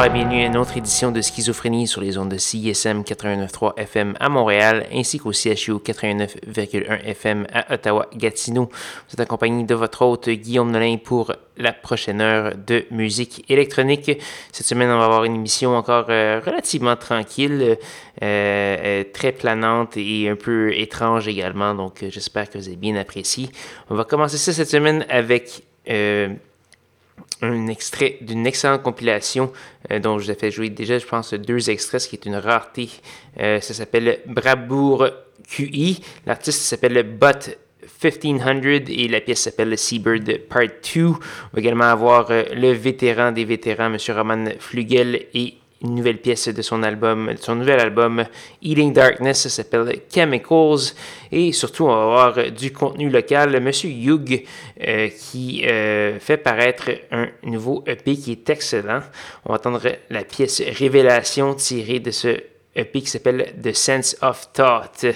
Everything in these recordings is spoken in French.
Bonsoir et bienvenue à une autre édition de Schizophrénie sur les ondes de CISM 89.3 FM à Montréal ainsi qu'au CHU 89.1 FM à Ottawa-Gatineau. Vous êtes accompagné de votre hôte Guillaume Nolin pour la prochaine heure de musique électronique. Cette semaine, on va avoir une émission encore euh, relativement tranquille, euh, euh, très planante et un peu étrange également, donc j'espère que vous avez bien apprécié. On va commencer ça cette semaine avec un extrait d'une excellente compilation euh, dont je vous ai fait jouer déjà, je pense, deux extraits, ce qui est une rareté. Euh, ça s'appelle Brabour QI. L'artiste s'appelle But 1500 et la pièce s'appelle Seabird Part 2. On va également avoir euh, le vétéran des vétérans, M. Roman Flugel, et une nouvelle pièce de son album, son nouvel album Eating Darkness, ça s'appelle Chemicals. Et surtout, on va avoir du contenu local. Monsieur Hugh euh, qui euh, fait paraître un nouveau EP qui est excellent. On va entendre la pièce Révélation tirée de ce EP qui s'appelle The Sense of Thought.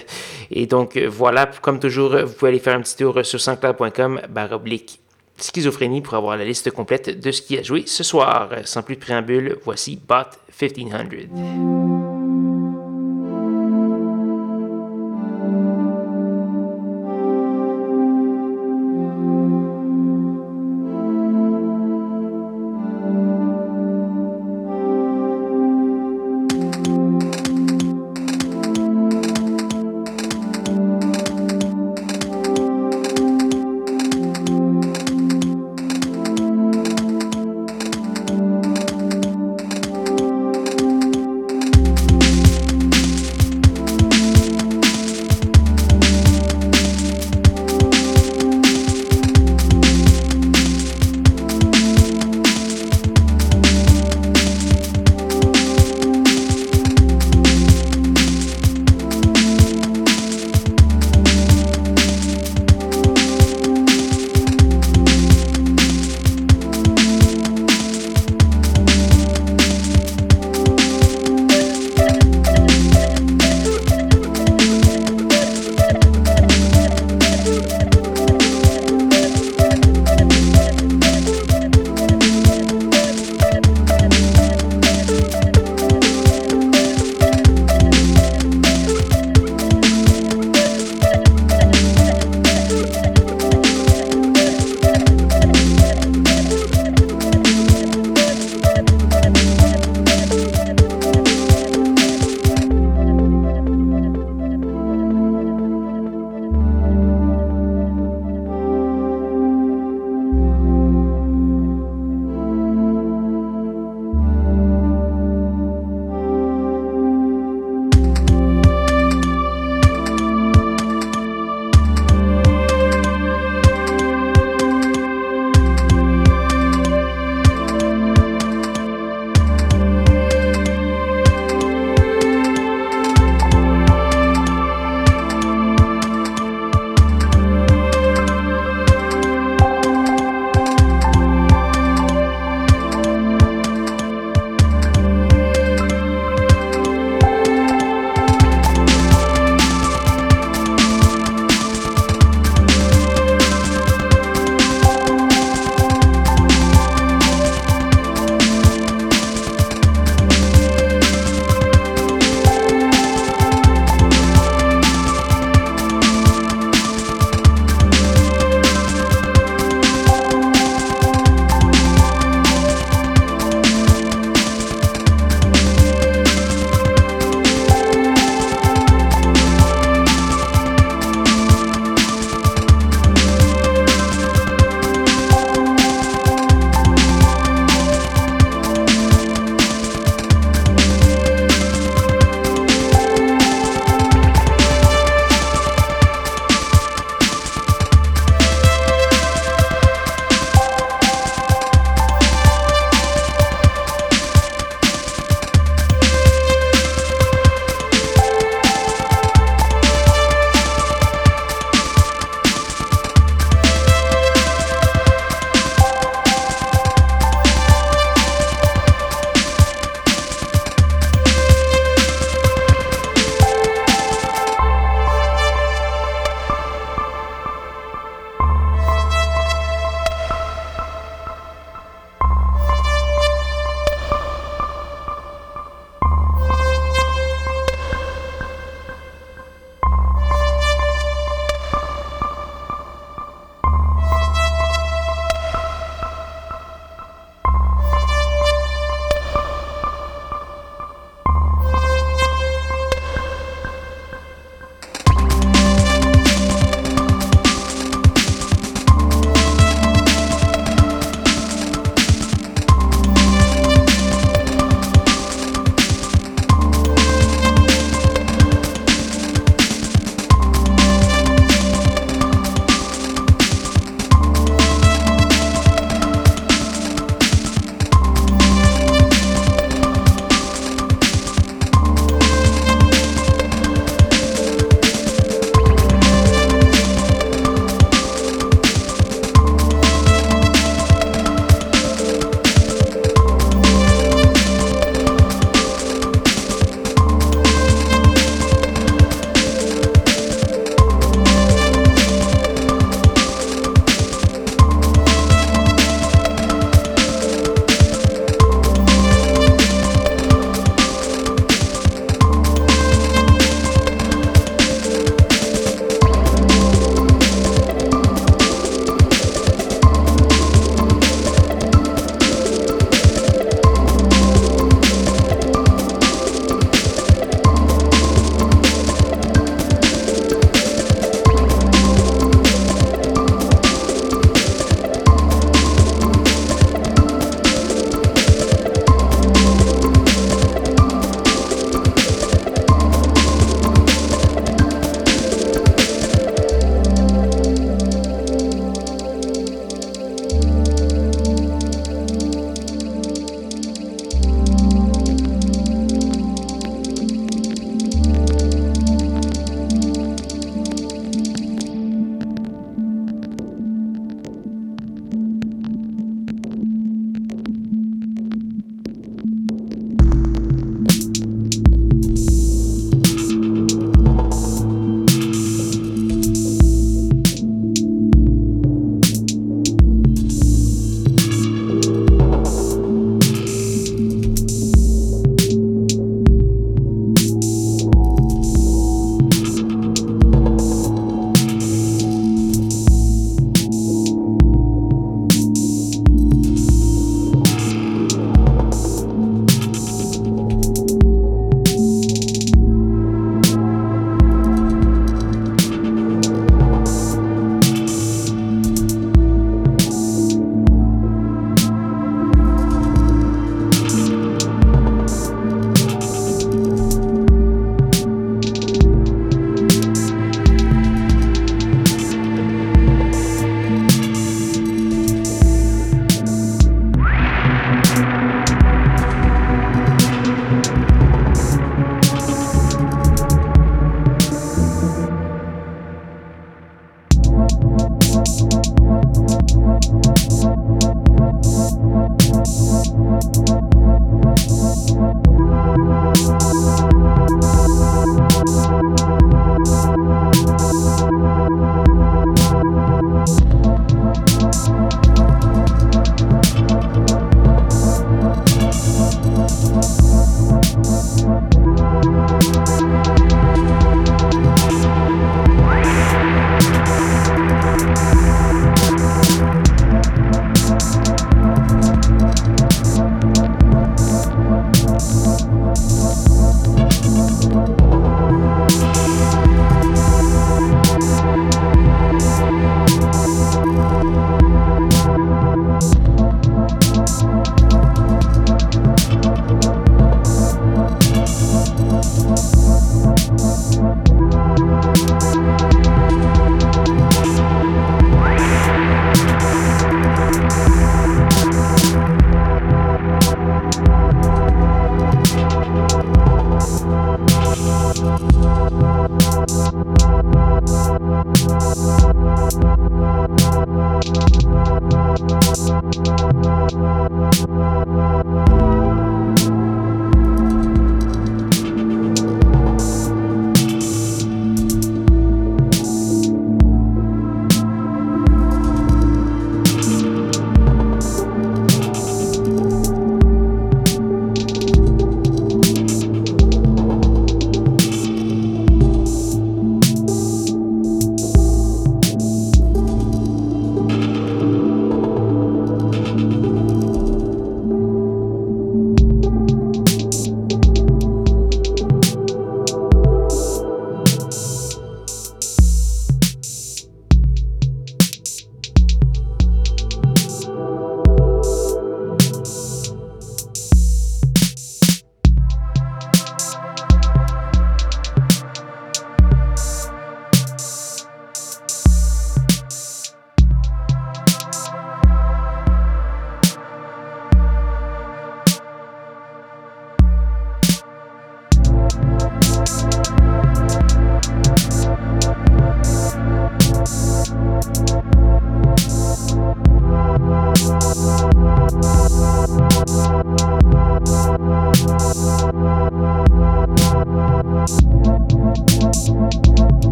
Et donc voilà, comme toujours, vous pouvez aller faire un petit tour sur sanscloud.com oblique schizophrénie pour avoir la liste complète de ce qui a joué ce soir. Sans plus de préambule, voici Bot 1500.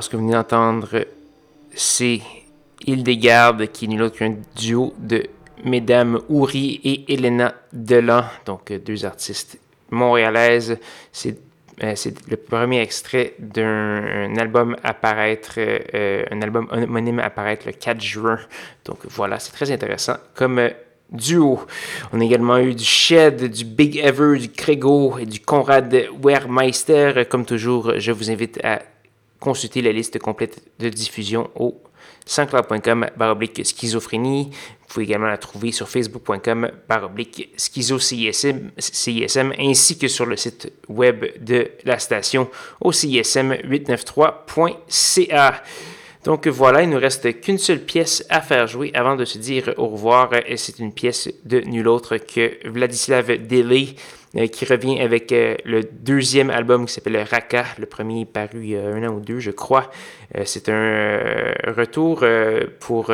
Ce que vous venez d'entendre, c'est Hildegarde, qui est nul autre qu'un duo de Mesdames Ouri et Elena Delan, donc deux artistes montréalaises. C'est euh, le premier extrait d'un album apparaître, euh, un album homonyme apparaître le 4 juin. Donc voilà, c'est très intéressant comme euh, duo. On a également eu du Shed, du Big Ever, du Crego et du Conrad Wehrmeister. Comme toujours, je vous invite à consulter la liste complète de diffusion au sanscloud.com baroblique schizophrénie. Vous pouvez également la trouver sur facebook.com baroblique ainsi que sur le site web de la station au CISM893.ca. Donc voilà, il ne nous reste qu'une seule pièce à faire jouer avant de se dire au revoir. C'est une pièce de nul autre que Vladislav euh, qui revient avec euh, le deuxième album qui s'appelle Raka. Le premier paru il y a un an ou deux, je crois. Euh, c'est un retour pour,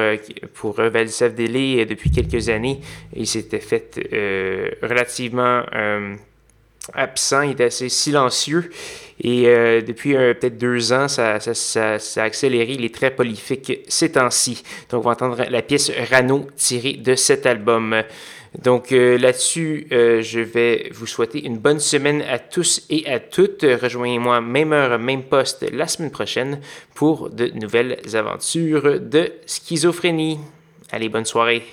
pour Vladislav Dele depuis quelques années. Il s'était fait relativement absent, il était assez silencieux. Et depuis peut-être deux ans, ça, ça, ça, a accéléré. Il est très prolifique ces temps-ci. Donc, on va entendre la pièce Rano tirée de cet album. Donc euh, là-dessus, euh, je vais vous souhaiter une bonne semaine à tous et à toutes. Rejoignez-moi même heure, même poste la semaine prochaine pour de nouvelles aventures de schizophrénie. Allez, bonne soirée.